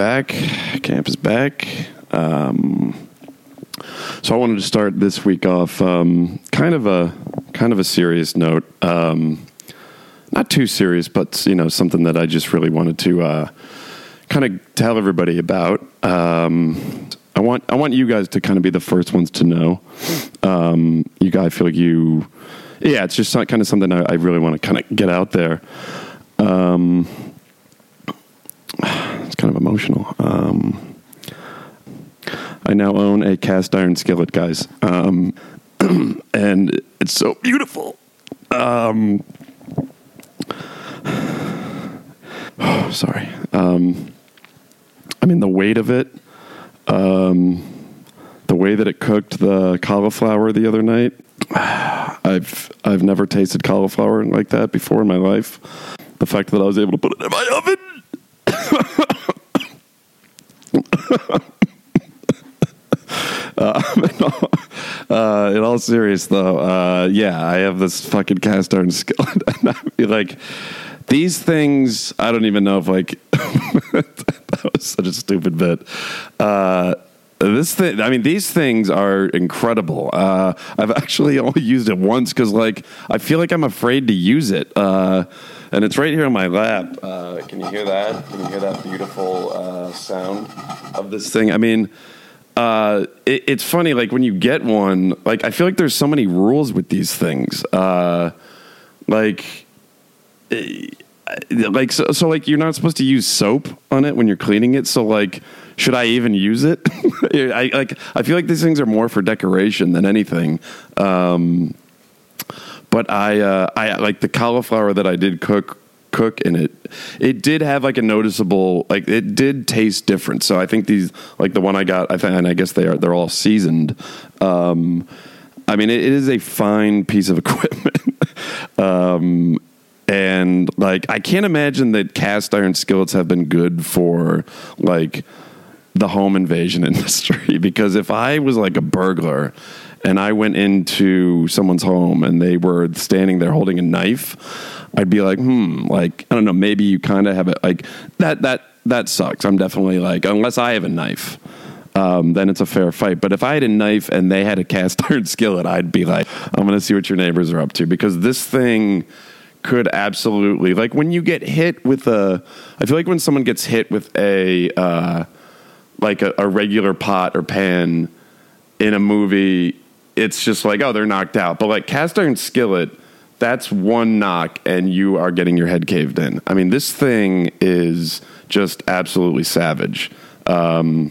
back. Camp is back. Um, so I wanted to start this week off um, kind of a kind of a serious note. Um, not too serious, but you know something that I just really wanted to uh, kind of tell everybody about. Um, I want I want you guys to kind of be the first ones to know. Um, you guys feel like you, yeah, it's just kind of something I, I really want to kind of get out there. Um, emotional. Um, I now own a cast iron skillet, guys, um, and it's so beautiful. Um, oh, sorry. Um, I mean, the weight of it, um, the way that it cooked the cauliflower the other night. I've I've never tasted cauliflower like that before in my life. The fact that I was able to put it in my oven. uh, uh, in all serious though, uh, yeah, I have this fucking cast iron skillet, like these things. I don't even know if like that was such a stupid bit. Uh, this thing, I mean, these things are incredible. Uh, I've actually only used it once because, like, I feel like I'm afraid to use it. And it's right here on my lap. Uh, can you hear that? Can you hear that beautiful uh, sound of this thing? I mean, uh, it, it's funny. Like when you get one, like I feel like there's so many rules with these things. Uh, like. eh, like so, so like you're not supposed to use soap on it when you're cleaning it so like should i even use it i like i feel like these things are more for decoration than anything um but i uh i like the cauliflower that i did cook cook in it it did have like a noticeable like it did taste different. So i think these like the one i got i think and i guess they are they're all seasoned um i mean it, it is a fine piece of equipment. Um and like I can't imagine that cast iron skillets have been good for like the home invasion industry because if I was like a burglar and I went into someone's home and they were standing there holding a knife, I'd be like, hmm, like I don't know, maybe you kind of have it like that that that sucks. I'm definitely like unless I have a knife. Um, then it's a fair fight. But if I had a knife and they had a cast iron skillet, I'd be like, I'm going to see what your neighbors are up to because this thing could absolutely like when you get hit with a i feel like when someone gets hit with a uh like a, a regular pot or pan in a movie it's just like oh they're knocked out but like cast iron skillet that's one knock and you are getting your head caved in i mean this thing is just absolutely savage um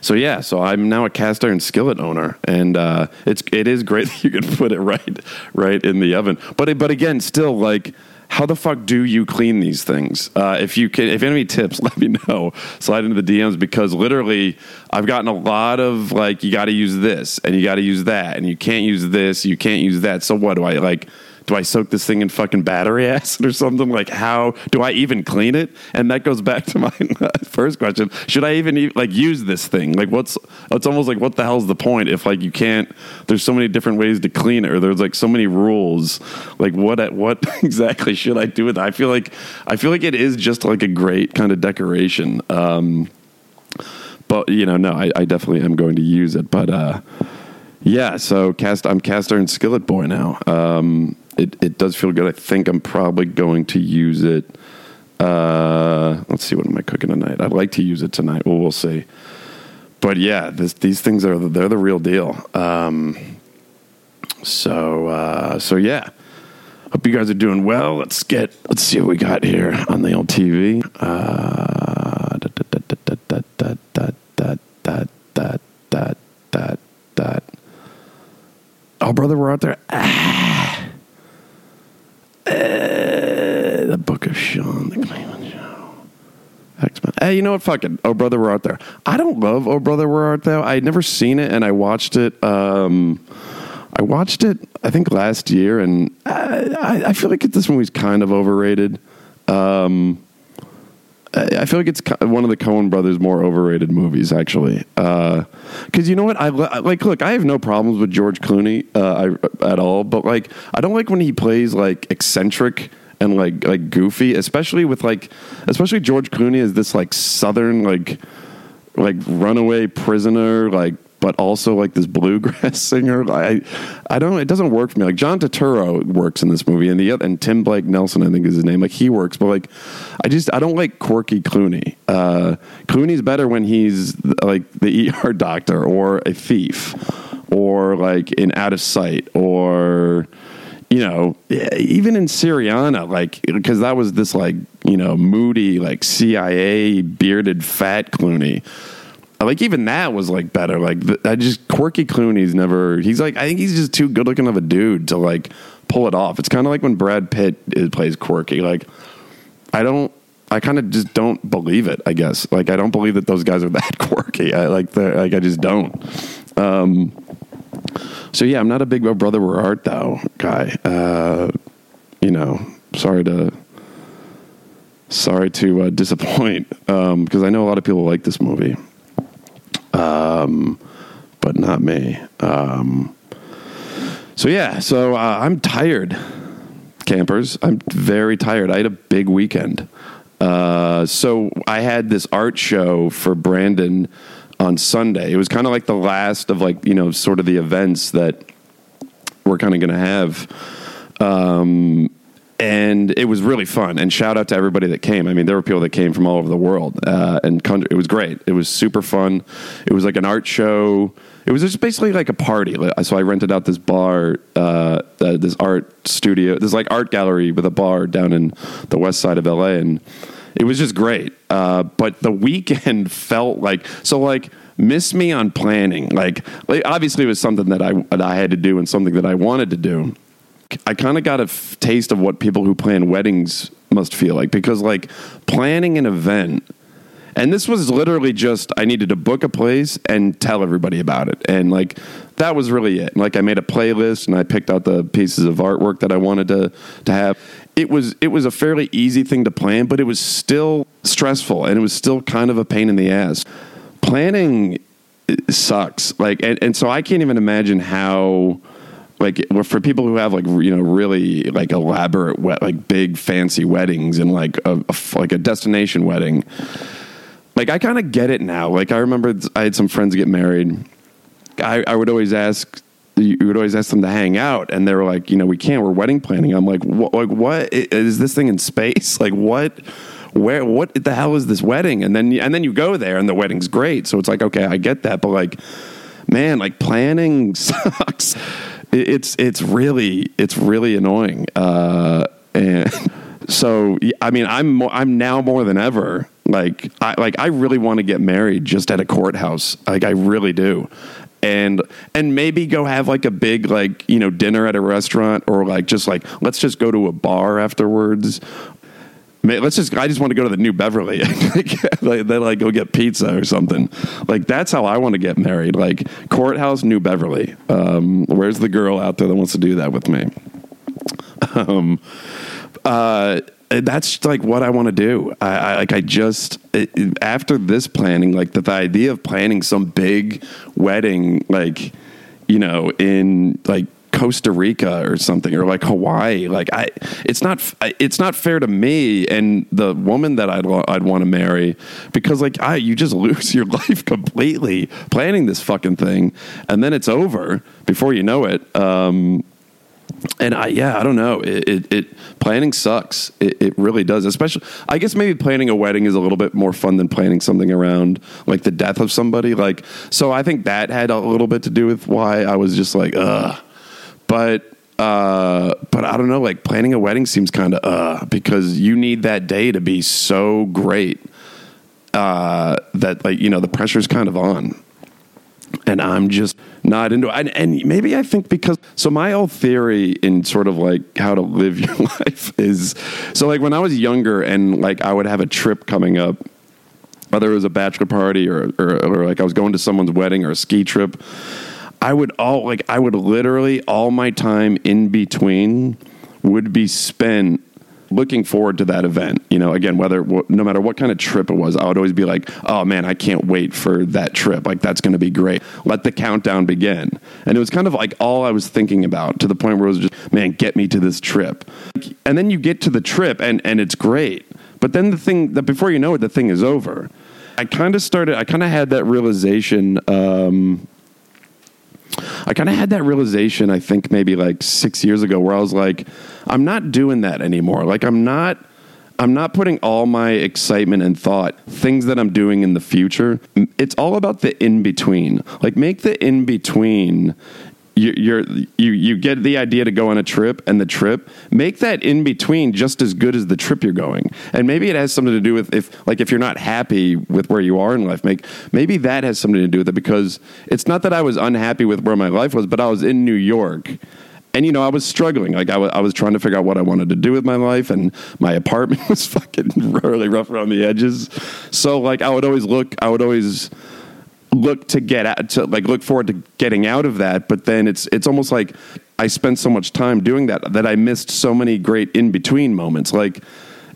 so yeah, so I'm now a cast iron skillet owner, and uh, it's it is great that you can put it right right in the oven. But but again, still like. How the fuck do you clean these things? Uh, if you can, if any tips, let me know. Slide into the DMs because literally, I've gotten a lot of like, you got to use this and you got to use that, and you can't use this, you can't use that. So what do I like? Do I soak this thing in fucking battery acid or something? Like, how do I even clean it? And that goes back to my first question: Should I even like use this thing? Like, what's? It's almost like what the hell's the point if like you can't? There's so many different ways to clean it, or there's like so many rules. Like, what? at What exactly should I do with it? I feel like I feel like it is just like a great kind of decoration. Um, but you know, no, I, I definitely am going to use it. But uh, yeah, so cast I'm cast iron skillet boy now. Um, it it does feel good. I think I'm probably going to use it. Uh, let's see, what am I cooking tonight? I'd like to use it tonight. Well, we'll see. But yeah, this, these things are they're the real deal. Um, so uh, so yeah. Hope you guys are doing well. Let's get let's see what we got here on the old TV. Uh. Oh, brother, we're out there. Ah. Uh, the Book of Sean, the Cleveland Show, X Men. Hey, you know what? Fucking Oh, brother, we're out there. I don't love Oh, brother, we're out there. I'd never seen it, and I watched it. Um, I watched it, I think last year, and I, I, I feel like this movie's kind of overrated. Um, I I feel like it's one of the Coen brothers' more overrated movies, actually. Because you know what, I I- like. Look, I have no problems with George Clooney uh, I, at all, but like, I don't like when he plays like eccentric and like like goofy, especially with like, especially George Clooney is this like southern like like runaway prisoner, like but also like this bluegrass singer. I I don't. It doesn't work for me. Like John Turturro works in this movie, and the and Tim Blake Nelson, I think is his name. Like he works, but like I just I don't like quirky Clooney. Uh, Clooney's better when he's like the ER doctor or a thief or like in Out of Sight or you know, even in Syriana, like, because that was this, like, you know, moody, like, CIA bearded fat Clooney. Like, even that was, like, better. Like, I just, quirky Clooney's never, he's like, I think he's just too good looking of a dude to, like, pull it off. It's kind of like when Brad Pitt is, plays quirky. Like, I don't, I kind of just don't believe it, I guess. Like, I don't believe that those guys are that quirky. I, like, like, I just don't. Um, so yeah, I'm not a big Brother Where Art Thou guy. Uh, you know, sorry to sorry to uh, disappoint because I know a lot of people like this movie, um, but not me. Um, so yeah, so uh, I'm tired, campers. I'm very tired. I had a big weekend. Uh, so I had this art show for Brandon on Sunday. It was kind of like the last of like you know sort of the events that we're kind of going to have. Um, and it was really fun. And shout out to everybody that came. I mean, there were people that came from all over the world, uh, and. It was great. It was super fun. It was like an art show. It was just basically like a party. So I rented out this bar, uh, uh, this art studio, this like art gallery with a bar down in the west side of LA, and it was just great. Uh, but the weekend felt like so like miss me on planning. Like, like obviously it was something that I that I had to do and something that I wanted to do. I kind of got a f- taste of what people who plan weddings must feel like because like planning an event and this was literally just I needed to book a place and tell everybody about it. And like that was really it. Like I made a playlist and I picked out the pieces of artwork that I wanted to to have. It was it was a fairly easy thing to plan, but it was still stressful and it was still kind of a pain in the ass. Planning sucks. Like and, and so I can't even imagine how like for people who have like you know really like elaborate like big fancy weddings and like a, a like a destination wedding like I kind of get it now. Like I remember I had some friends get married. I, I would always ask you would always ask them to hang out and they were like, you know, we can't. We're wedding planning. I'm like, what, like what is this thing in space? Like what where what the hell is this wedding? And then and then you go there and the wedding's great. So it's like, okay, I get that, but like man, like planning sucks. It's it's really it's really annoying. Uh and so I mean, I'm mo- I'm now more than ever like I like I really want to get married just at a courthouse. Like I really do. And and maybe go have like a big like, you know, dinner at a restaurant or like just like let's just go to a bar afterwards. Let's just. I just want to go to the New Beverly. like, then like go get pizza or something. Like that's how I want to get married. Like courthouse, New Beverly. Um, where's the girl out there that wants to do that with me? um, uh, that's like what I want to do. I, I like I just it, after this planning, like the, the idea of planning some big wedding, like you know, in like Costa Rica or something, or like Hawaii. Like I, it's not it's not fair to me and the woman that I'd I'd want to marry because like I you just lose your life completely planning this fucking thing, and then it's over before you know it. Um, and I, yeah, I don't know. It, it, it planning sucks. It, it really does. Especially, I guess maybe planning a wedding is a little bit more fun than planning something around like the death of somebody. Like, so I think that had a little bit to do with why I was just like, ugh. But, uh, but I don't know. Like planning a wedding seems kind of uh because you need that day to be so great uh, that like you know the pressure's kind of on and I'm just not into it. And, and maybe I think because so my whole theory in sort of like how to live your life is so like when I was younger and like I would have a trip coming up, whether it was a bachelor party or or, or like I was going to someone's wedding or a ski trip, I would all like I would literally all my time in between would be spent looking forward to that event. You know, again, whether no matter what kind of trip it was, I would always be like, "Oh man, I can't wait for that trip. Like that's going to be great. Let the countdown begin." And it was kind of like all I was thinking about to the point where it was just, "Man, get me to this trip." And then you get to the trip and and it's great. But then the thing that before you know it, the thing is over. I kind of started. I kind of had that realization. Um, I kind of had that realization, I think maybe like six years ago, where I was like, I'm not doing that anymore. Like, I'm not. I'm not putting all my excitement and thought, things that I'm doing in the future. It's all about the in between. Like, make the in between you, you you get the idea to go on a trip and the trip make that in between just as good as the trip you're going. And maybe it has something to do with if like if you're not happy with where you are in life make maybe that has something to do with it because it's not that I was unhappy with where my life was but I was in New York. And you know I was struggling. Like I was, I was trying to figure out what I wanted to do with my life and my apartment was fucking really rough around the edges. So like I would always look I would always look to get out to like look forward to getting out of that but then it's it's almost like i spent so much time doing that that i missed so many great in between moments. Like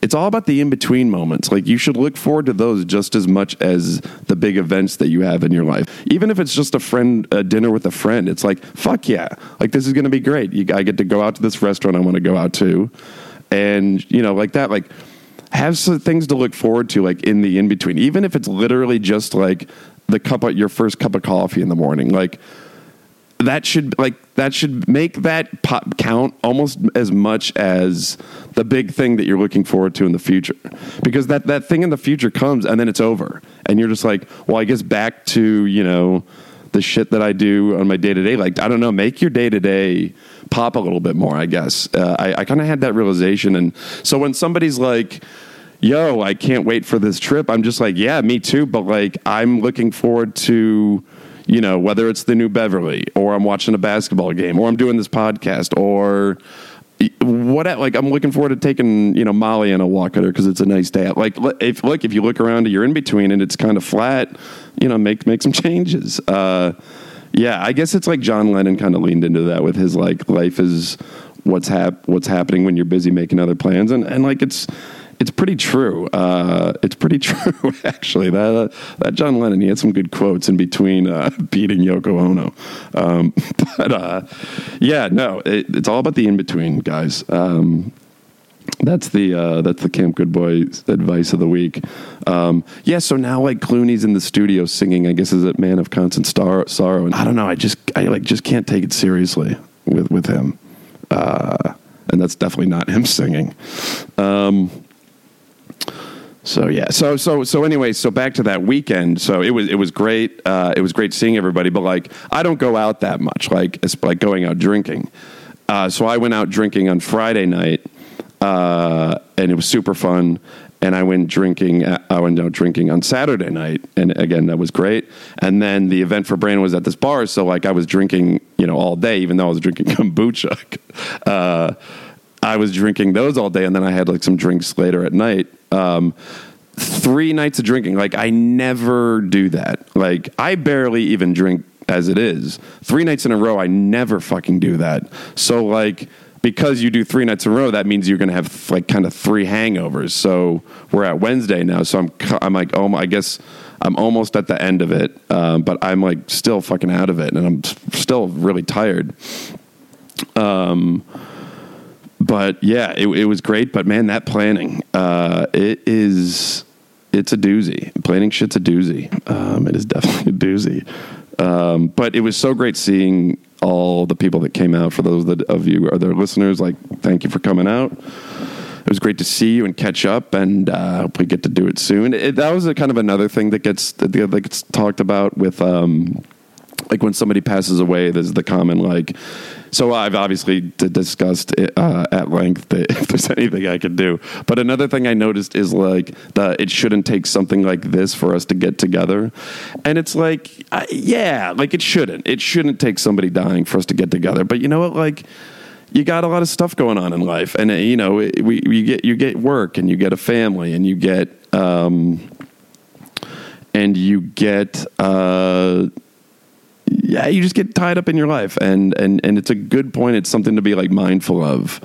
it's all about the in between moments. Like you should look forward to those just as much as the big events that you have in your life. Even if it's just a friend a dinner with a friend it's like fuck yeah. Like this is going to be great. You, i get to go out to this restaurant i want to go out to. And you know like that like have some things to look forward to like in the in between even if it's literally just like the cup of your first cup of coffee in the morning. Like that should like that should make that pop count almost as much as the big thing that you're looking forward to in the future. Because that that thing in the future comes and then it's over. And you're just like well i guess back to you know the shit that i do on my day-to-day. Like i don't know make your day-to-day pop a little bit more i guess. Uh, i, I kind of had that realization. And so when somebody's like yo, I can't wait for this trip. I'm just like, yeah, me too. But like, I'm looking forward to, you know, whether it's the new Beverly or I'm watching a basketball game or I'm doing this podcast or what like I'm looking forward to taking you know Molly on a walk with her because it's a nice day. Like if look if you look around you're in between and it's kind of flat, you know make make some changes. Uh, yeah, I guess it's like John Lennon kind of leaned into that with his like life is what's hap- what's happening when you're busy making other plans and and like it's it's pretty true. Uh, it's pretty true, actually. That uh, that John Lennon, he had some good quotes in between uh, beating Yoko Ono. Um, but uh, yeah, no, it, it's all about the in between, guys. Um, that's the uh, that's the Camp Good Boy advice of the week. Um, yeah, so now like Clooney's in the studio singing. I guess is it Man of Constant Star- Sorrow, and I don't know. I just I like just can't take it seriously with with him, uh, and that's definitely not him singing. Um, so yeah, so so so anyway, so back to that weekend. So it was it was great. Uh, it was great seeing everybody, but like I don't go out that much, like it's like going out drinking. Uh, so I went out drinking on Friday night, uh, and it was super fun. And I went drinking. Uh, I went out drinking on Saturday night, and again that was great. And then the event for Brandon was at this bar, so like I was drinking, you know, all day, even though I was drinking kombucha. I was drinking those all day, and then I had like some drinks later at night. Um, three nights of drinking. Like I never do that. Like I barely even drink as it is. Three nights in a row, I never fucking do that. So like because you do three nights in a row, that means you're going to have like kind of three hangovers. So we're at Wednesday now. So I'm I'm like oh my, I guess I'm almost at the end of it, um, but I'm like still fucking out of it, and I'm still really tired. Um but yeah, it, it, was great. But man, that planning, uh, it is, it's a doozy. Planning shit's a doozy. Um, it is definitely a doozy. Um, but it was so great seeing all the people that came out. For those that, of you are their listeners, like thank you for coming out. It was great to see you and catch up, and uh, hope we get to do it soon. It, that was a kind of another thing that gets that gets talked about with. Um, like when somebody passes away, there's the common like. So I've obviously discussed it, uh, at length if there's anything I could do. But another thing I noticed is like that it shouldn't take something like this for us to get together, and it's like, uh, yeah, like it shouldn't. It shouldn't take somebody dying for us to get together. But you know what, like you got a lot of stuff going on in life, and you know, we you get you get work, and you get a family, and you get um, and you get uh, yeah, you just get tied up in your life, and and and it's a good point. It's something to be like mindful of.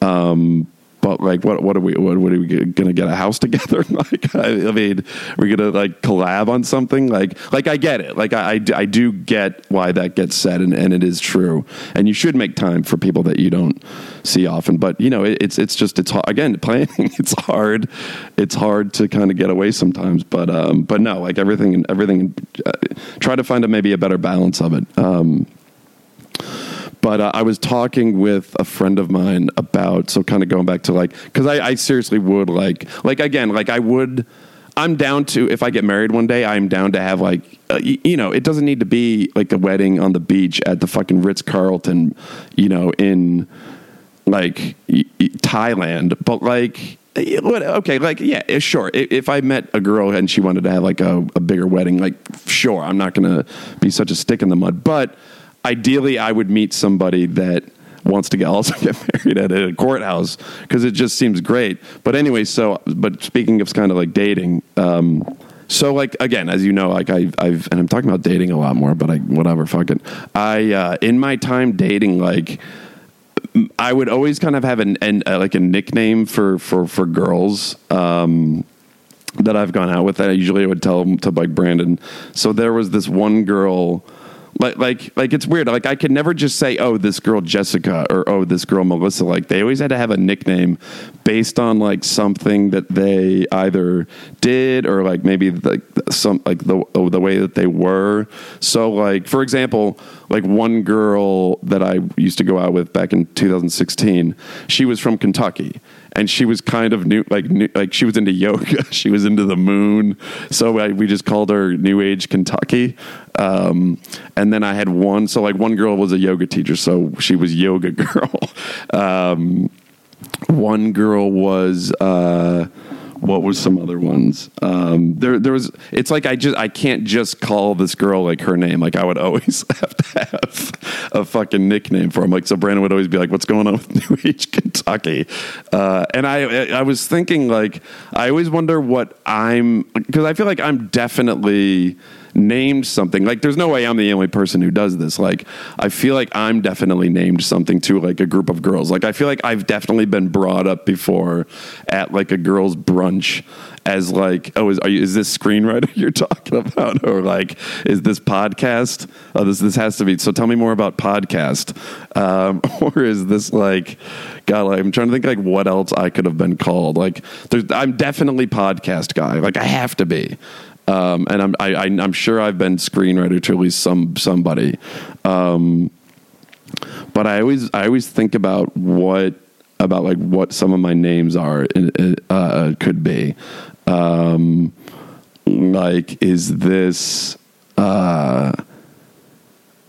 Um, but like, what what are we what, what are we gonna get a house together? like, I, I mean, we're gonna like collab on something. Like, like I get it. Like, I, I, I do get why that gets said, and, and it is true. And you should make time for people that you don't see often. But you know, it, it's it's just it's hard. again planning. It's hard. It's hard to kind of get away sometimes. But um, but no, like everything everything. Uh, try to find a maybe a better balance of it. Um, but uh, I was talking with a friend of mine about so kind of going back to like because I, I seriously would like like again like I would I'm down to if I get married one day I'm down to have like uh, y- you know it doesn't need to be like a wedding on the beach at the fucking Ritz Carlton you know in like y- y- Thailand. But like okay like yeah eh, sure. If i met a girl and she wanted to have like a, a bigger wedding like sure i'm not gonna be such a stick in the mud. But ideally i would meet somebody that wants to get also get married at a courthouse because it just seems great but anyway so but speaking of kind of like dating um so like again as you know like I've, I've and i'm talking about dating a lot more but i whatever fuck it i uh in my time dating like I would always kind of have an, an uh, like a nickname for for for girls um, that I've gone out with. That I usually would tell them to like Brandon. So there was this one girl. Like, like, like, it's weird. Like, I could never just say, "Oh, this girl Jessica" or "Oh, this girl Melissa." Like, they always had to have a nickname based on like something that they either did or like maybe like some like the oh, the way that they were. So, like, for example, like one girl that I used to go out with back in 2016, she was from Kentucky and she was kind of new, like new, like she was into yoga. She was into the moon, so I, we just called her New Age Kentucky. Um, and then I had one, so like one girl was a yoga teacher, so she was Yoga Girl. Um, one girl was. Uh, what was some other ones? Um, there, there was. It's like I just I can't just call this girl like her name. Like I would always have to have a fucking nickname for him. Like so, Brandon would always be like, "What's going on with New Age Kentucky?" Uh, and I, I was thinking like I always wonder what I'm because I feel like I'm definitely named something. Like, there's no way I'm the only person who does this. Like, I feel like I'm definitely named something to like a group of girls. Like, I feel like I've definitely been brought up before at like a girls' brunch as like, oh, is are you, is this screenwriter you're talking about, or like, is this podcast? Oh, this this has to be. So tell me more about podcast, um, or is this like? God, like, I'm trying to think like what else I could have been called. Like, I'm definitely podcast guy. Like, I have to be. Um, and I'm I, I'm sure I've been screenwriter to at least some somebody. Um, but I always I always think about what about like what some of my names are uh, could be. Um, like, is this uh,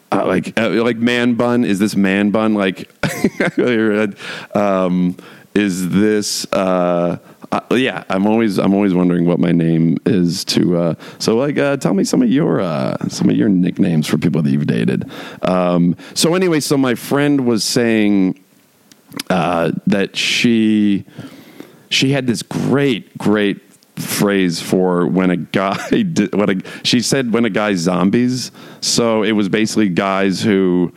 uh, like uh, like man bun? Is this man bun? Like, um, is this? Uh, uh, yeah, I'm always I'm always wondering what my name is to. Uh, so like, uh, tell me some of your uh, some of your nicknames for people that you've dated. Um, so anyway, so my friend was saying uh, that she she had this great great phrase for when a guy did, what a, she said when a guy zombies. So it was basically guys who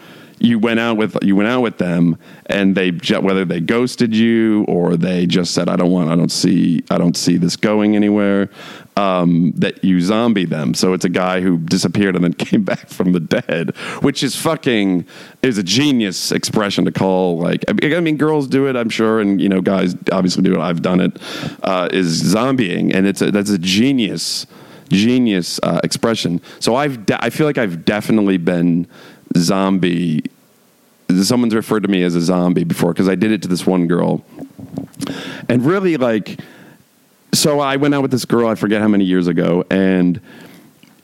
you went out with you went out with them and they whether they ghosted you or they just said I don't want I don't see I don't see this going anywhere um, that you zombie them. So it's a guy who disappeared and then came back from the dead which is fucking is a genius expression to call like I mean girls do it I'm sure and you know guys obviously do it. I've done it uh, is zombieing and it's a, that's a genius genius uh, expression. So I've de- I feel like I've definitely been zombie someone's referred to me as a zombie before because I did it to this one girl. And really like so I went out with this girl I forget how many years ago and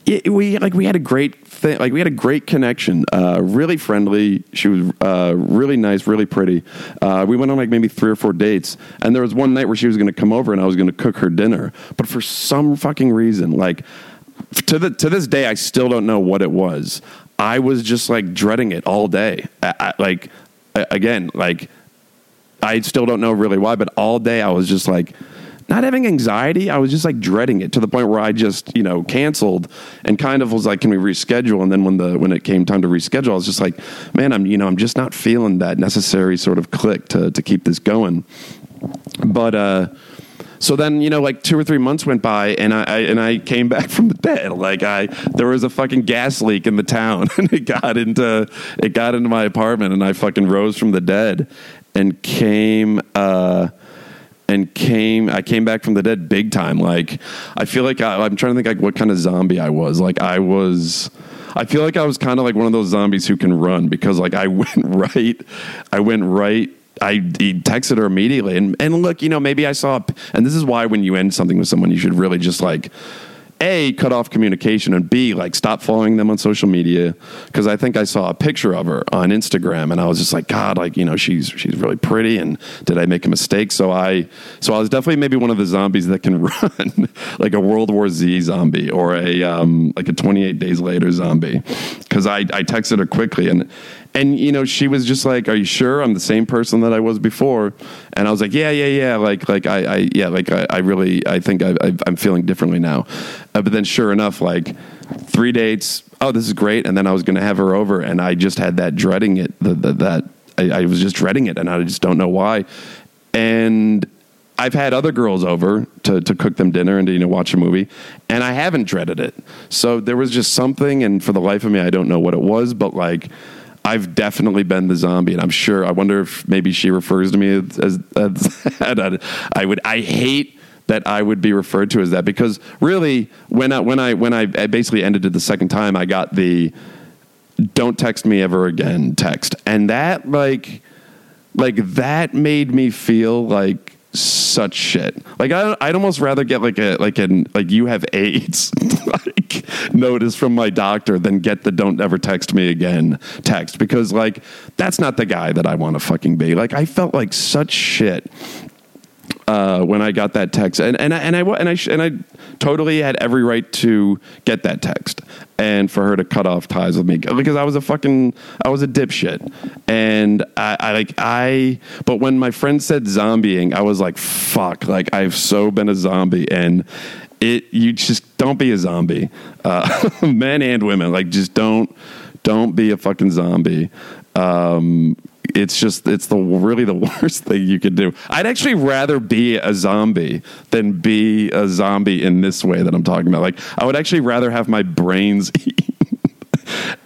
it, we like we had a great thing like we had a great connection uh, really friendly. She was uh, really nice really pretty. Uh, we went on like maybe three or four dates and there was one night where she was going to come over and I was going to cook her dinner. But for some fucking reason like to the to this day I still don't know what it was I was just like dreading it all day. I, I, like again, like I still don't know really why, but all day I was just like not having anxiety. I was just like dreading it to the point where I just you know canceled and kind of was like, can we reschedule? And then when the when it came time to reschedule, I was just like, man, I'm you know I'm just not feeling that necessary sort of click to to keep this going. but uh, so then you know, like two or three months went by, and I, I and I came back from the dead. Like I, there was a fucking gas leak in the town, and it got into it got into my apartment, and I fucking rose from the dead, and came. Uh, and came I came back from the dead big time. Like I feel like I, I'm trying to think like what kind of zombie I was. Like I was I feel like I was kind of like one of those zombies who can run because like I went right I went right I he texted her immediately. And and look, you know, maybe I saw and this is why when you end something with someone you should really just like a cut off communication and b like stop following them on social media. Because i think i saw a picture of her on instagram and i was just like god like you know she's she's really pretty and did i make a mistake? So i so i was definitely maybe one of the zombies that can run like a world war z zombie or a um like a 28 days later zombie. Because i i texted her quickly and and you know she was just like are you sure? I'm the same person that i was before. And i was like yeah yeah yeah like like i, I yeah like I, I really i think I, I, i'm feeling differently now. Uh, but then sure enough like three dates oh this is great. And then i was going to have her over and i just had that dreading it the, the, that I, I was just dreading it and i just don't know why. And I've had other girls over to, to cook them dinner and to you know watch a movie, and I haven't dreaded it. So there was just something, and for the life of me, I don't know what it was, but like I've definitely been the zombie, and I'm sure. I wonder if maybe she refers to me as, as, as I would. I hate that I would be referred to as that because really, when I when I when I basically ended it the second time, I got the "Don't text me ever again" text, and that like like that made me feel like such shit. Like I, I'd almost rather get like a like an like you have AIDS like notice from my doctor than get the don't ever text me again text because like that's not the guy that I want to fucking be. Like I felt like such shit uh, when I got that text, and and I, and I and I and I totally had every right to get that text, and for her to cut off ties with me because I was a fucking I was a dipshit, and I, I like I. But when my friend said zombieing, I was like, fuck, like I've so been a zombie, and it you just don't be a zombie, uh, men and women, like just don't don't be a fucking zombie. Um, it's just it's the really the worst thing you could do. I'd actually rather be a zombie than be a zombie in this way that I'm talking about. Like I would actually rather have my brains eaten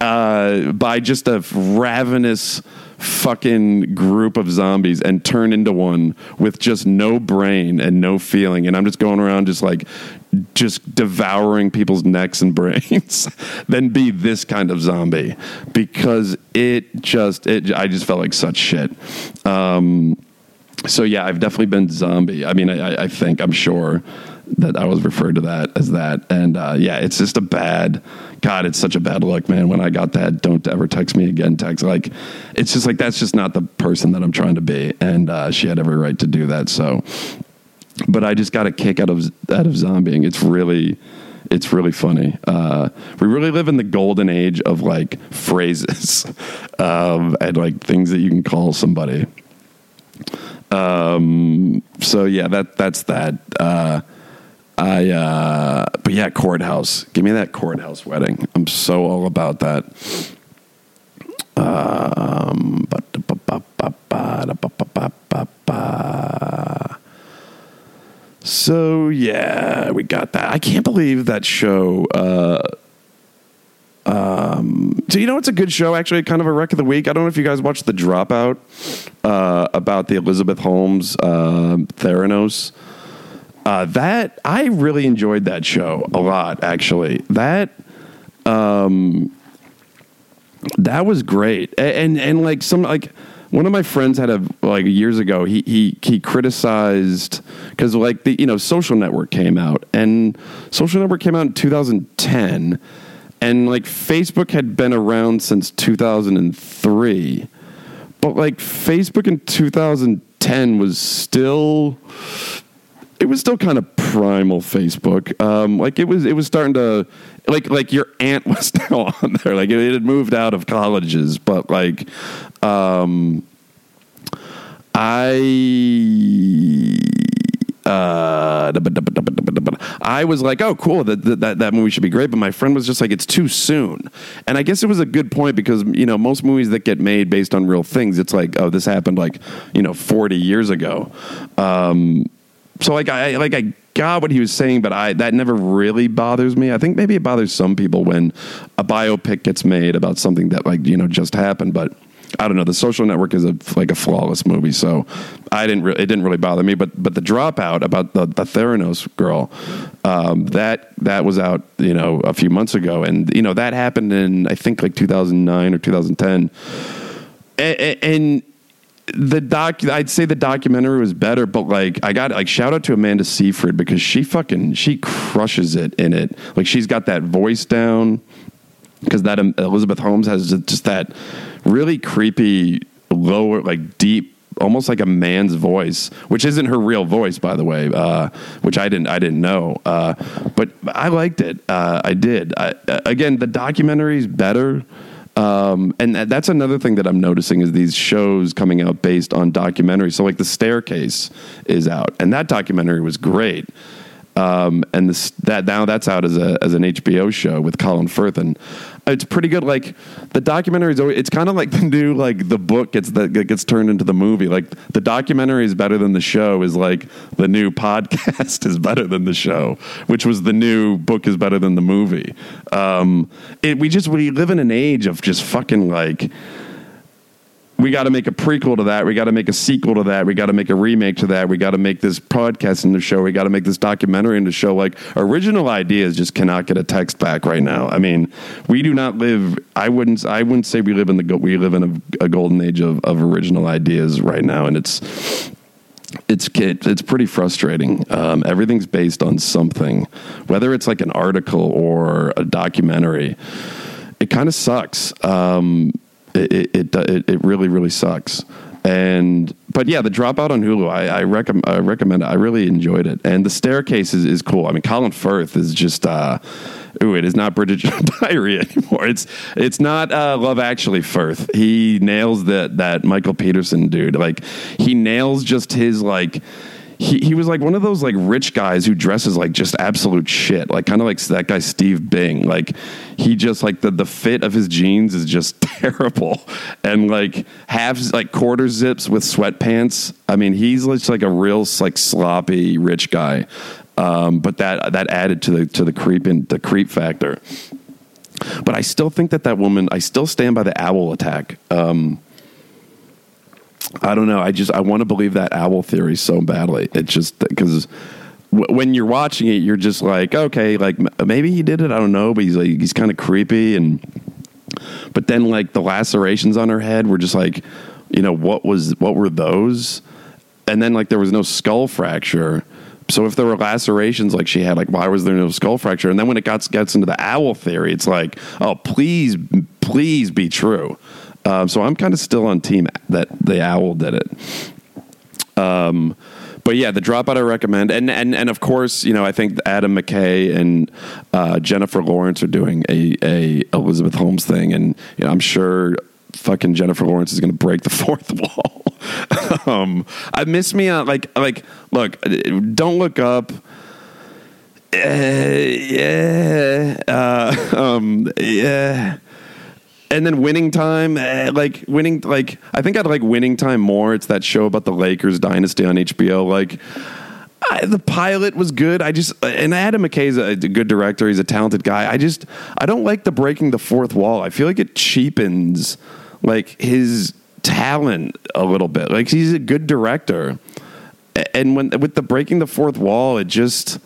uh, by just a ravenous fucking group of zombies and turn into one with just no brain and no feeling and i'm just going around just like just devouring people's necks and brains than be this kind of zombie because it just it i just felt like such shit um, so yeah i've definitely been zombie i mean i, I think i'm sure that I was referred to that as that. And uh, yeah, it's just a bad, God, it's such a bad look, man. When I got that, don't ever text me again text. Like, it's just like, that's just not the person that I'm trying to be. And uh, she had every right to do that. So, but I just got a kick out of, out of zombieing. It's really, it's really funny. Uh, we really live in the golden age of like phrases um, and like things that you can call somebody. Um, so yeah, that that's that. Uh, I, uh, but yeah, courthouse. Give me that courthouse wedding. I'm so all about that. Um, so yeah, we got that. I can't believe that show. Uh, um, so you know, it's a good show. Actually, kind of a wreck of the week. I don't know if you guys watched The Dropout uh, about the Elizabeth Holmes uh, Theranos. Uh, that I really enjoyed that show a lot. Actually, that um, that was great, and, and and like some like one of my friends had a like years ago he he he criticized because like the you know social network came out and social network came out in 2010 and like facebook had been around since 2003 but like facebook in 2010 was still it was still kind of primal Facebook. Um, like it was, it was starting to, like, like your aunt was now on there. Like it, it had moved out of colleges, but like, um, I, uh, I was like, oh, cool, that, that that movie should be great. But my friend was just like, it's too soon. And I guess it was a good point because you know most movies that get made based on real things, it's like, oh, this happened like you know 40 years ago. Um, so like I like I got what he was saying, but I that never really bothers me. I think maybe it bothers some people when a biopic gets made about something that like you know just happened, but. I don't know. The Social Network is a like a flawless movie, so I didn't. Re- it didn't really bother me. But but the Dropout about the, the Theranos girl, um, that that was out you know a few months ago, and you know that happened in I think like 2009 or 2010, and, and the doc I'd say the documentary was better, but like I got like shout out to Amanda Seyfried because she fucking she crushes it in it. Like she's got that voice down because that um, Elizabeth Holmes has just that really creepy lower like deep almost like a man's voice, which isn't her real voice, by the way, uh, which I didn't I didn't know, uh, but I liked it. Uh, I did. I, again, the documentary is better. Um, and that's another thing that I'm noticing is these shows coming out based on documentaries. So, like The Staircase is out, and that documentary was great. Um, and this, that now that's out as a as an HBO show with Colin Firth, and it's pretty good. Like the documentary is, it's kind of like the new like the book gets that gets turned into the movie. Like the documentary is better than the show is like the new podcast is better than the show, which was the new book is better than the movie. Um, it, we just we live in an age of just fucking like we got to make a prequel to that. We got to make a sequel to that. We got to make a remake to that. We got to make this podcast in the show. We got to make this documentary in the show. Like original ideas just cannot get a text back right now. I mean, we do not live. I wouldn't. I wouldn't say we live in the. We live in a, a golden age of, of original ideas right now, and it's it's it's pretty frustrating. Um, everything's based on something, whether it's like an article or a documentary. It kind of sucks. Um, it it, it, it really really sucks. And but yeah, the dropout on Hulu, I, I, recommend. I recommend. It. I really enjoyed it, and the staircase is, is cool. I mean, Colin Firth is just. Uh, ooh, it is not Bridget Diary anymore. It's it's not uh, Love Actually Firth. He nails that that Michael Peterson dude. Like he nails just his like he, he was like one of those like rich guys who dresses like just absolute shit like kind of like that guy steve bing. Like he just like the, the fit of his jeans is just terrible. And like halves like quarter zips with sweatpants. I mean he's just like a real like sloppy rich guy. Um, but that that added to the to the creep in the creep factor. But i still think that that woman i still stand by the owl attack. Um, I don't know. I just I want to believe that owl theory so badly. It's just because w- when you're watching it, you're just like, okay, like maybe he did it. I don't know, but he's like he's kind of creepy and. But then, like the lacerations on her head were just like, you know, what was what were those? And then like there was no skull fracture. So if there were lacerations like she had, like why was there no skull fracture? And then when it gets gets into the owl theory, it's like, oh please, please be true. Um, so I'm kind of still on team that the owl did it. Um, but yeah, the dropout I recommend, and and and of course, you know, I think Adam McKay and uh, Jennifer Lawrence are doing a a Elizabeth Holmes thing, and you know, I'm sure fucking Jennifer Lawrence is going to break the fourth wall. um, I miss me on like like look, don't look up. Uh, yeah, uh, um, yeah and then winning time eh, like winning like i think i'd like winning time more. It's that show about the lakers dynasty on hbo like I, the pilot was good. I just and adam mckay's a, a good director. He's a talented guy. I just i don't like the breaking the fourth wall. I feel like it cheapens like his talent a little bit. Like he's a good director. And when with the breaking the fourth wall it just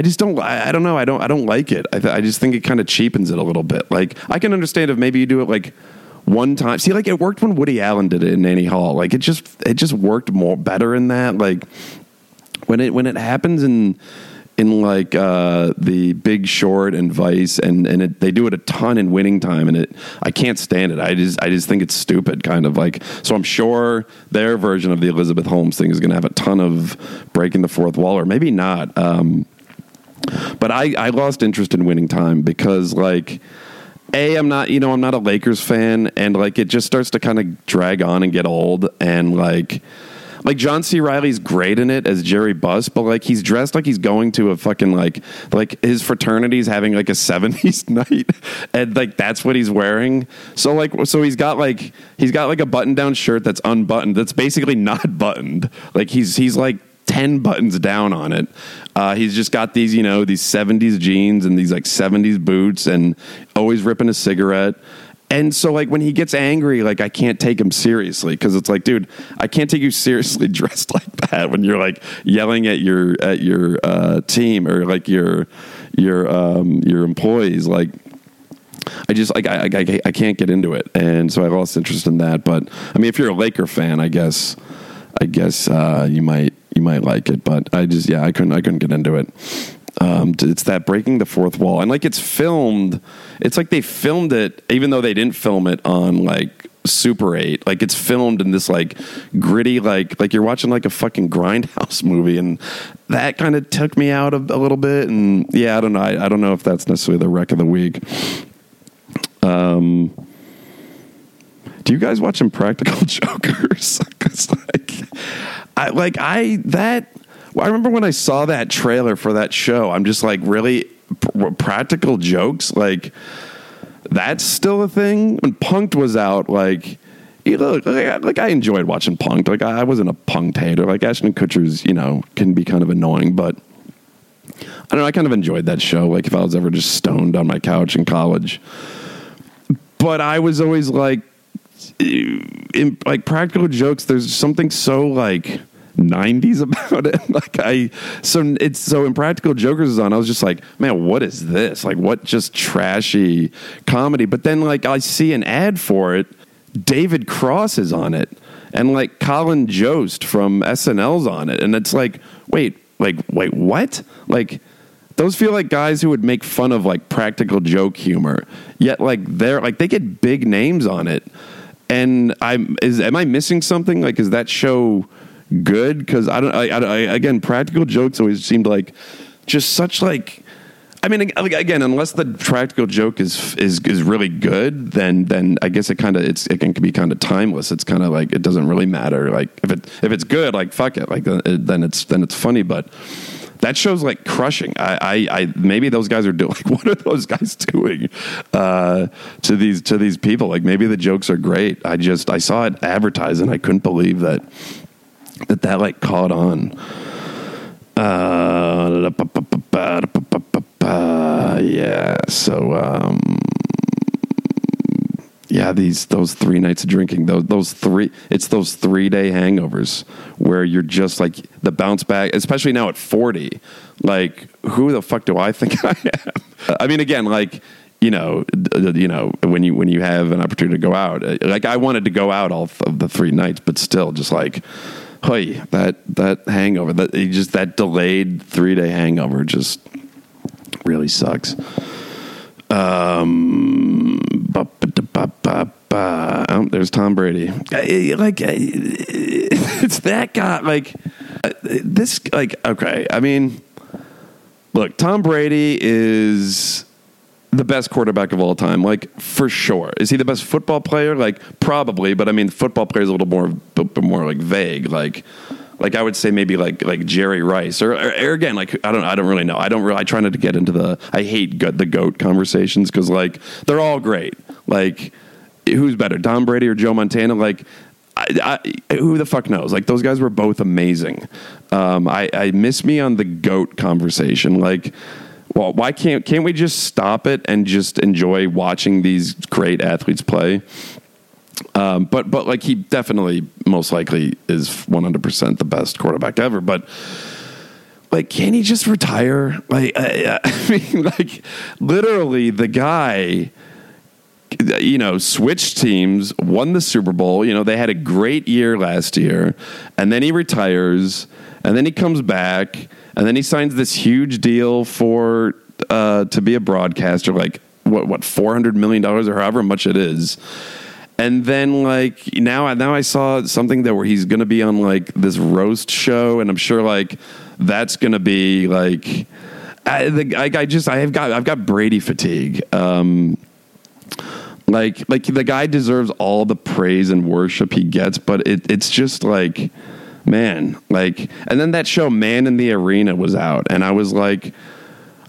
I just don't. I, I, don't know. I don't. I don't like it. I, th- I just think it kind of cheapens it a little bit. Like I can understand if maybe you do it like one time. See, like it worked when Woody Allen did it in Annie Hall. Like it just it just worked more better in that. Like when it when it happens in in like uh, the Big Short and Vice, and and it, they do it a ton in Winning Time, and it I can't stand it. I just I just think it's stupid, kind of like. So I'm sure their version of the Elizabeth Holmes thing is going to have a ton of breaking the fourth wall, or maybe not. Um, but I, I lost interest in winning time because like a I'm not you know I'm not a Lakers fan and like it just starts to kind of drag on and get old and like like John C. Reilly's great in it as Jerry Buss, but like he's dressed like he's going to a fucking like like his fraternity's having like a seventies night, and like that's what he's wearing. So like so he's got like he's got like a button down shirt that's unbuttoned. That's basically not buttoned. Like he's he's like 10 buttons down on it. Uh, he's just got these, you know, these 70s jeans and these like 70s boots and always ripping a cigarette. And so, like, when he gets angry, like, I can't take him seriously because it's like, dude, I can't take you seriously dressed like that when you're like yelling at your at your uh, team or like your your um, your employees. Like, I just like I, I I can't get into it, and so I lost interest in that. But I mean, if you're a Laker fan, I guess I guess uh, you might you might like it. But I just yeah, I couldn't I couldn't get into it. Um, it's that breaking the fourth wall, and like it's filmed. It's like they filmed it, even though they didn't film it on like Super Eight. Like it's filmed in this like gritty, like like you're watching like a fucking grindhouse movie, and that kind of took me out of a little bit. And yeah, I don't know. I, I don't know if that's necessarily the wreck of the week. Um, do you guys watch Impractical Jokers? Like, I like I that I remember when I saw that trailer for that show, I'm just like, really? P- practical jokes? Like, that's still a thing? When Punk'd was out, like, you know, like, like I enjoyed watching Punk'd. Like, I wasn't a Punk'd hater. Like, Ashton Kutcher's, you know, can be kind of annoying, but I don't know. I kind of enjoyed that show. Like, if I was ever just stoned on my couch in college. But I was always like, in like practical jokes, there's something so like 90s about it. like I so it's so Impractical Jokers is on. I was just like, man, what is this? Like what just trashy comedy? But then like I see an ad for it. David Cross is on it. And like Colin Jost from SNL's on it. And it's like, wait, like wait, what? Like those feel like guys who would make fun of like practical joke humor. Yet like they're like they get big names on it. And I'm is am I missing something? Like is that show good because I don't. I, I, again, practical jokes always seemed like just such like. I mean, again, unless the practical joke is is is really good, then then I guess it kind of it's it can be kind of timeless. It's kind of like it doesn't really matter. Like if it if it's good, like fuck it, like then it's then it's funny. But that show's like crushing. I, I, I, maybe those guys are doing. Like, what are those guys doing uh, to these to these people? Like, maybe the jokes are great. I just I saw it advertised and I couldn't believe that that that like caught on. Uh, yeah. So um, yeah, these those three nights of drinking, those those three, it's those three day hangovers where you're just like the bounce back, especially now at forty. Like, who the fuck do I think I am? I mean, again, like you know, you know, when you when you have an opportunity to go out, like I wanted to go out all of the three nights, but still, just like Hoy, that that hangover, that just that delayed three day hangover, just really sucks. Um, oh, there's Tom Brady. Like it's that guy. Like this. Like okay. I mean, look, Tom Brady is the best quarterback of all time, like for sure. Is he the best football player? Like probably, but I mean, football player is a little more, more like vague. Like, like I would say maybe like like Jerry Rice or, or, or again like I don't I don't really know. I don't really I try not to get into the I hate the goat conversations because like they're all great. Like who's better, Tom Brady or Joe Montana? Like. I, I, who the fuck knows? Like those guys were both amazing. Um, I, I miss me on the goat conversation. Like well, why can't can't we just stop it and just enjoy watching these great athletes play? Um, but but like he definitely most likely is one hundred percent the best quarterback ever. But like, can he just retire? Like, I, I mean, like literally the guy you know, switched teams, won the Super Bowl. You know, they had a great year last year, and then he retires, and then he comes back, and then he signs this huge deal for uh, to be a broadcaster, like what what four hundred million dollars or however much it is. And then like now now I saw something that where he's going to be on like this roast show, and I'm sure like that's going to be like. I, the, I, I, just I have got I've got Brady fatigue. Um, like like the guy deserves all the praise and worship he gets, but it, it's just like man, like, and then that show Man in the Arena was out, and I was like,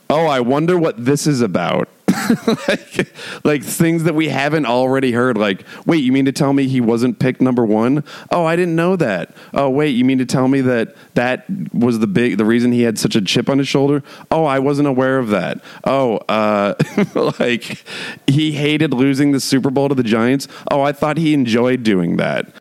oh, I wonder what this is about. like, like things that we haven't already heard. Like, wait, you mean to tell me he wasn't picked number one? Oh, I didn't know that. Oh, wait, you mean to tell me that that was the big the reason he had such a chip on his shoulder? Oh, I wasn't aware of that. Oh, uh, like he hated losing the Super Bowl to the Giants. Oh, I thought he enjoyed doing that.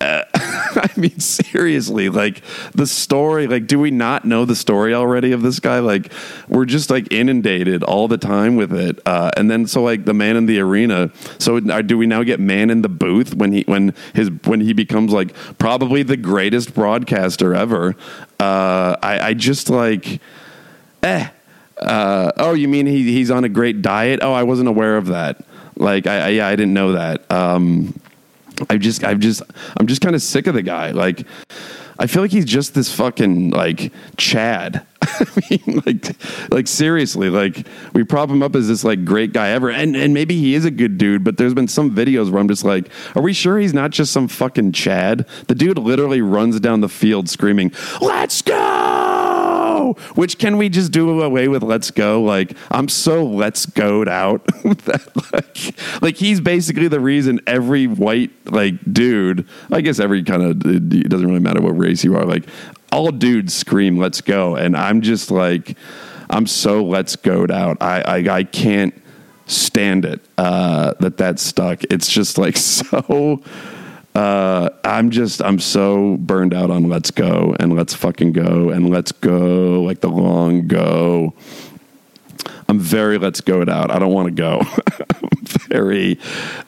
Uh, I mean, seriously, like the story, like, do we not know the story already of this guy? Like, we're just like inundated all the time with it. Uh, and then, so like the man in the arena. So, uh, do we now get man in the booth when he, when his, when he becomes like probably the greatest broadcaster ever? Uh, I, I just like, eh. Uh, oh, you mean he, he's on a great diet? Oh, I wasn't aware of that. Like, I, I yeah, I didn't know that. Um, I just, I've just, I'm just kind of sick of the guy. Like, I feel like he's just this fucking like Chad. I mean, like, like seriously, like we prop him up as this like great guy ever, and and maybe he is a good dude. But there's been some videos where I'm just like, are we sure he's not just some fucking Chad? The dude literally runs down the field screaming, "Let's go!" Which can we just do away with? Let's go. Like I'm so let's go'd out that like, like he's basically the reason every white like dude. I guess every kind of it doesn't really matter what race you are. Like all dudes scream let's go and i'm just like i'm so let's go'd out i i, I can't stand it uh, that that's stuck it's just like so uh, i'm just i'm so burned out on let's go and let's fucking go and let's go like the long go. I'm very let's go it out. I don't want to go very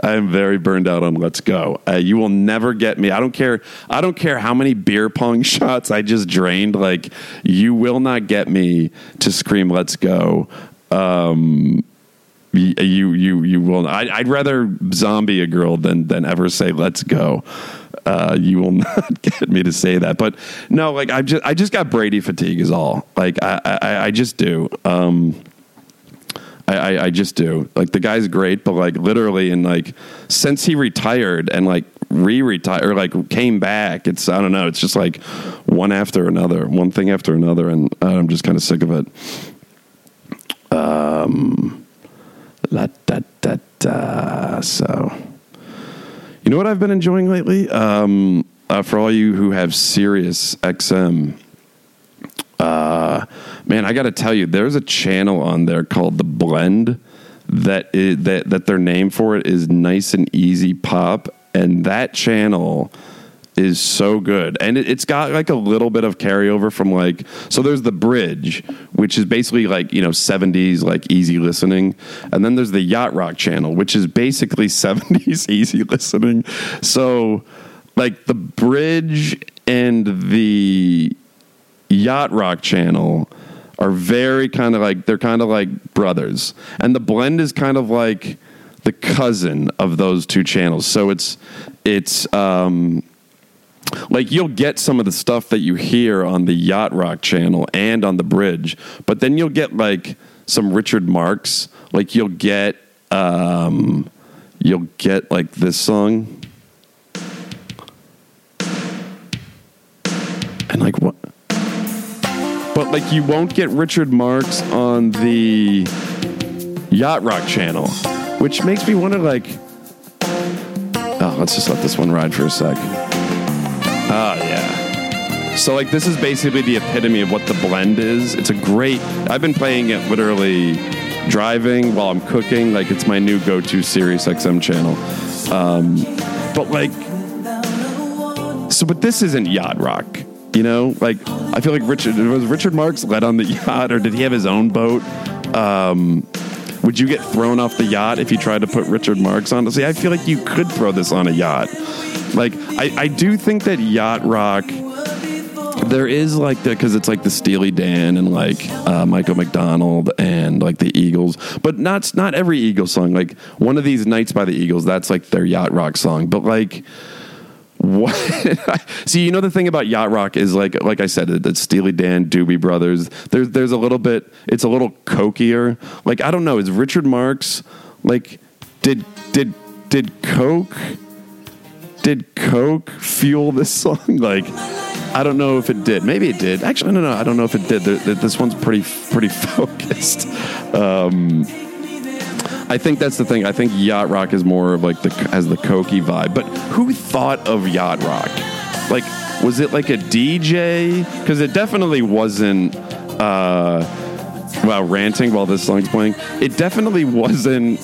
i'm very burned out on let's go. Uh, you will never get me i don't care i don't care how many beer pong shots i just drained like you will not get me to scream let's go. Um you you you will I, i'd rather zombie a girl than than ever say let's go uh, you will not get me to say that, but no, like I just I just got Brady fatigue is all. Like I I, I just do. Um, I, I, I just do. Like the guy's great, but like literally, and like since he retired and like re-retired or like came back, it's I don't know. It's just like one after another, one thing after another, and I'm just kind of sick of it. Um, la da da da. So, you know what I've been enjoying lately? Um, uh, for all you who have Sirius XM, uh, man, I got to tell you, there's a channel on there called the Blend that is, that that their name for it is Nice and Easy Pop, and that channel is so good. And it, it's got like a little bit of carryover from like so there's the bridge which is basically like you know 70s like easy listening. And then there's the yacht rock channel which is basically 70s easy listening. So like the bridge and the yacht rock channel are very kind of like they're kind of like brothers. And the blend is kind of like the cousin of those two channels. So it's it's um like you'll get some of the stuff that you hear on the yacht rock channel and on the bridge but then you'll get like some richard marx. Like you'll get um you'll get like this song. And like what? But like you won't get richard marx on the yacht rock channel which makes me wonder like oh let's just let this one ride for a sec Oh yeah. So like this is basically the epitome of what the blend is. It's a great. I've been playing it literally driving while I'm cooking. Like it's my new go-to Sirius XM channel. Um, but like, so but this isn't yacht rock. You know, like I feel like Richard was Richard Marx led on the yacht, or did he have his own boat? Um, would you get thrown off the yacht if you tried to put Richard Marx on? See, I feel like you could throw this on a yacht. Like, I, I do think that yacht rock. There is like the because it's like the Steely Dan and like uh, Michael McDonald and like the Eagles, but not not every Eagles song. Like one of these nights by the Eagles, that's like their yacht rock song. But like what? See, you know the thing about yacht rock is like, like I said, the Steely Dan, Doobie Brothers. There's there's a little bit. It's a little cokier. Like I don't know. Is Richard Marx like did did did Coke did Coke fuel this song? Like I don't know if it did. Maybe it did. Actually, no, no, I don't know if it did. Th- th- This one's pretty, pretty focused. Um, I think that's the thing. I think yacht rock is more of like the has the cokey vibe. But who thought of yacht rock? Like, was it like a DJ? Because it definitely wasn't. Uh, while ranting while this song's playing, it definitely wasn't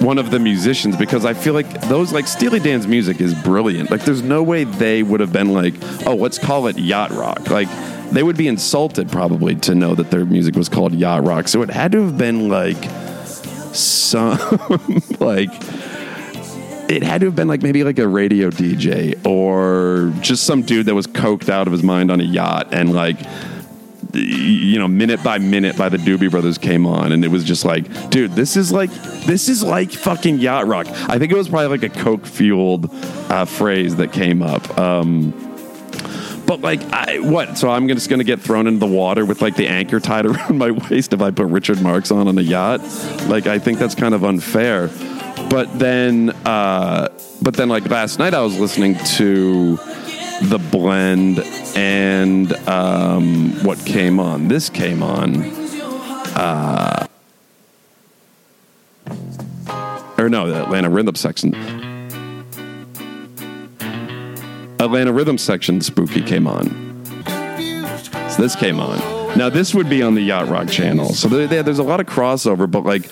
one of the musicians because I feel like those like Steely Dan's music is brilliant. Like, there's no way they would have been like, oh, let's call it yacht rock. Like, they would be insulted probably to know that their music was called yacht rock. So it had to have been like some like it had to have been like maybe like a radio DJ or just some dude that was coked out of his mind on a yacht and like you know minute by minute by the Doobie Brothers came on and it was just like dude this is like this is like fucking yacht rock. I think it was probably like a coke fueled uh, phrase that came up. Um but like, I, what? So I'm just going to get thrown into the water with like the anchor tied around my waist if I put Richard Marx on on a yacht. Like, I think that's kind of unfair. But then, uh, but then, like last night, I was listening to the blend and um, what came on. This came on. Uh, or no, the Atlanta Rhythm section. Atlanta Rhythm section spooky came on. So this came on. Now this would be on the Yacht Rock channel. So there, there- there's a lot of crossover, but like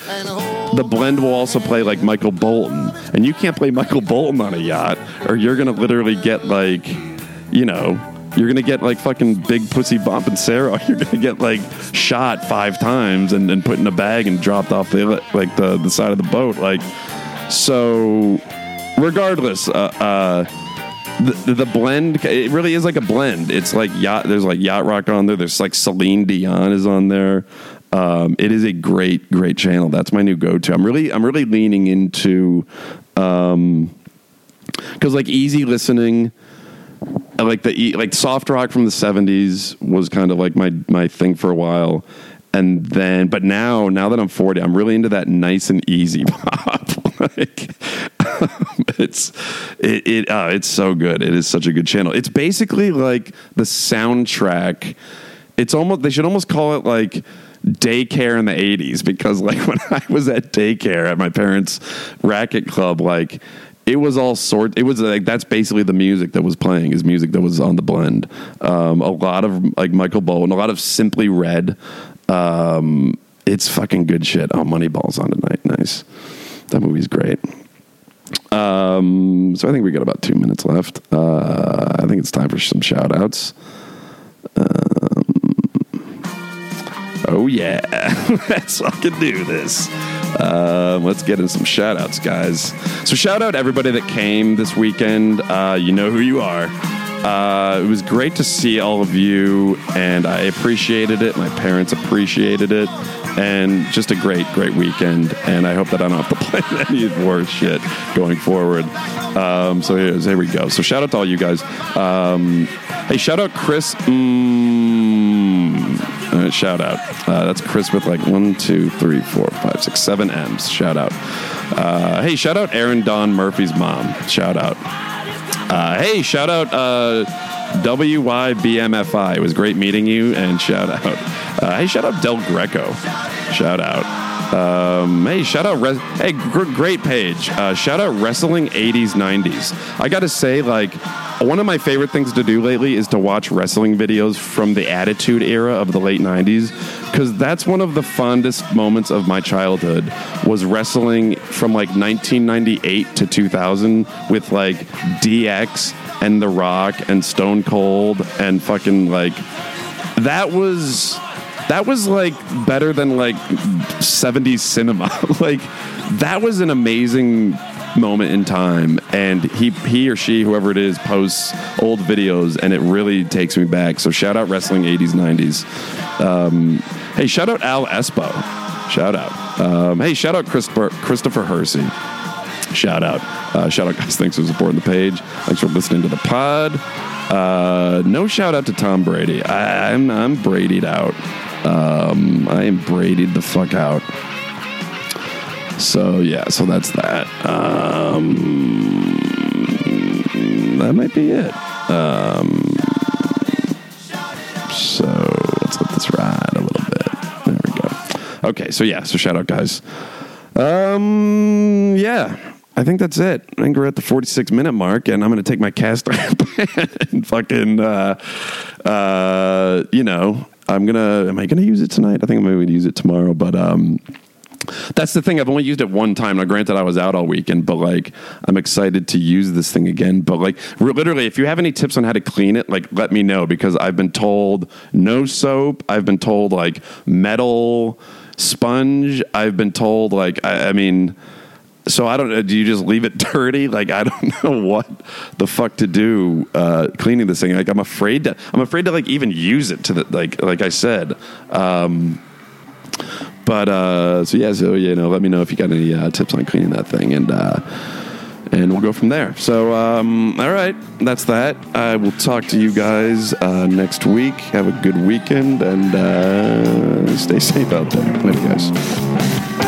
the blend will also play like Michael Bolton, and you can't play Michael Bolton on a yacht, or you're gonna literally get like, you know, you're gonna get like fucking big pussy Bonpensiero. You're gonna get like shot five times and, and put in a bag and dropped off the like the the side of the boat. Like so, regardless. Uh, uh, the, the blend it really is like a blend. It's like yacht there's like yacht rock on there. There's like celine dion is on there. Um, it is a great great channel. That's my new go-to. I'm really i'm really leaning into um because like easy listening like the like soft rock from the 70s was kind of like my my thing for a while and then but now now that i'm 40 i'm really into that nice and easy pop. Like it's it, it uh, it's so good. It is such a good channel. It's basically like the soundtrack. It's almost they should almost call it like daycare in the 80s because like when i was at daycare at my parents racket club like it was all sort it was like that's basically the music that was playing is music that was on the blend. Um, a lot of like michael bolton a lot of simply red um, it's fucking good shit oh moneyball's on tonight nice that movie's great um, so i think we got about two minutes left uh, i think it's time for some shout outs Um, Oh yeah, let's fucking do this. Um, let's get in some shout outs, guys. So shout out everybody that came this weekend. Uh, you know who you are. Uh, it was great to see all of you, and I appreciated it. My parents appreciated it, and just a great, great weekend. And I hope that I don't have to plan any more shit going forward. Um, so here we go. So shout out to all you guys. Um, hey, shout out Chris. Mm, uh, shout out. Uh, that's Chris with like one, two, three, four, five, six, seven M's. Shout out. Uh, hey, shout out Aaron Don Murphy's mom. Shout out. Uh, hey, shout out uh, WYBMFI. It was great meeting you, and shout out. Uh, hey, shout out Del Greco. Shout out. Um, hey, shout out. Hey, gr- great page. Uh, shout out Wrestling 80s, 90s. I got to say, like, one of my favorite things to do lately is to watch wrestling videos from the Attitude Era of the late 90s because that's one of the fondest moments of my childhood was wrestling from like 1998 to 2000 with like DX and The Rock and Stone Cold and fucking like that was that was like better than like 70s cinema. Like that was an amazing moment in time and he he or she whoever it is posts old videos and it really takes me back. So shout out wrestling 80s 90s um, hey shout out al espo shout out. Um, hey shout out christopher christopher hersey. Shout out. Uh, shout out guys. Thanks for supporting the page. Thanks for listening to the pod. Uh, no shout out to tom brady. I, i'm i'm bradyed out. Um, i am bradyed the fuck out. So yeah, so that's that. Um, that might be it. Um, So Okay, so yeah, so shout out, guys. Um, yeah. I think that's it. I think we're at the 46 minute mark, and I'm going to take my cast and fucking, uh, uh, you know, I'm gonna. Am I gonna use it tonight? I think I'm to use it tomorrow. But um, that's the thing. I've only used it one time. Now, granted, I was out all weekend, but like, I'm excited to use this thing again. But like, literally, if you have any tips on how to clean it, like, let me know because I've been told no soap. I've been told like metal sponge. I've been told like, I, I mean. So I don't know. Do you just leave it dirty? Like I don't know what the fuck to do uh, cleaning this thing. Like I'm afraid to. I'm afraid to like even use it to the like like I said. Um, but uh, so yeah, so you know, let me know if you got any uh, tips on cleaning that thing, and uh, and we'll go from there. So um, all right, that's that. I will talk to you guys uh, next week. Have a good weekend and uh, stay safe out there. Later, guys.